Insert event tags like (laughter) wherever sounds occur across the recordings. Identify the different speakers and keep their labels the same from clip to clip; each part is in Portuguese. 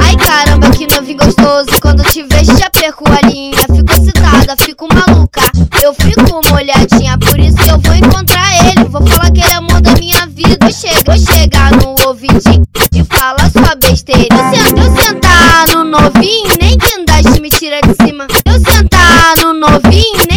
Speaker 1: Ai caramba, que novinho gostoso. Quando te vejo, já perco a linha. Fico excitada, fico maluca. Eu fico molhadinha, por isso eu vou eu chego, chega no ouvidinho e fala sua besteira. Eu, sento, eu sentar no novinho, nem que andaste me tira de cima. Eu sentar no novinho.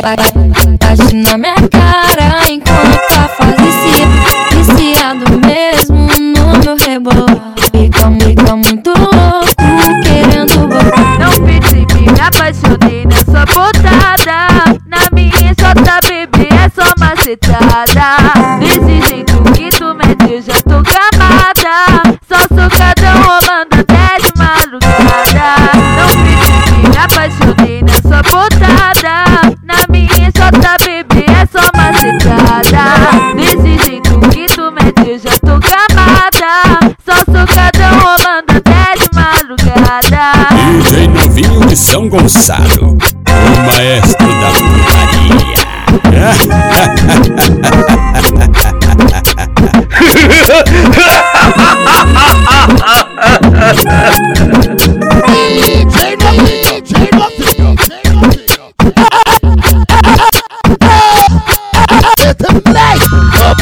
Speaker 2: bate na minha cara.
Speaker 3: São Gonçalo, o maestro da putaria.
Speaker 4: É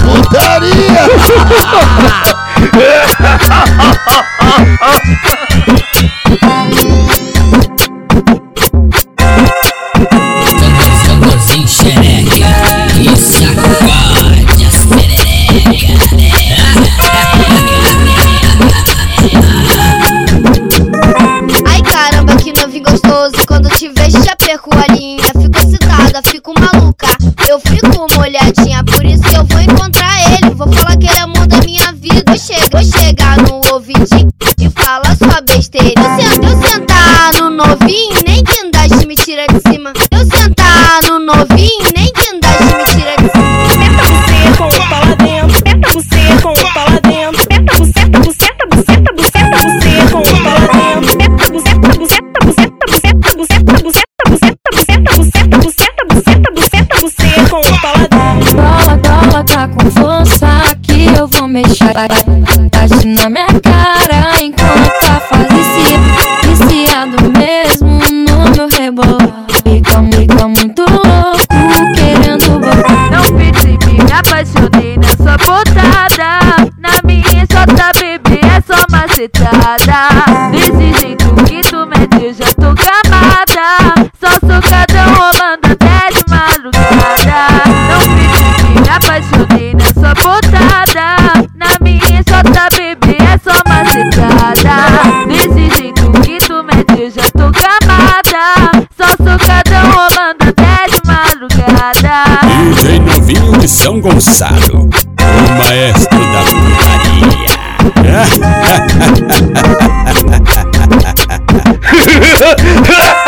Speaker 4: putaria! (laughs)
Speaker 1: olhadinha, por isso eu vou encontrar ele. Vou falar que ele é amor da minha vida. Vou chegar, vou chegar no ouvidinho e falar sua besteira. Eu, sento, eu sentar no novinho.
Speaker 2: mexer, tá, tá, tá bate na minha cara enquanto tá fazendo viciado mesmo no meu rebolar. Fica, fica muito louco querendo botar.
Speaker 5: Não percebi, me apaixonei nessa botada. Na minha só tá bebê, é só macetada. E o
Speaker 3: Jay Novinho de São Gonçalo, o maestro da putaria. (laughs)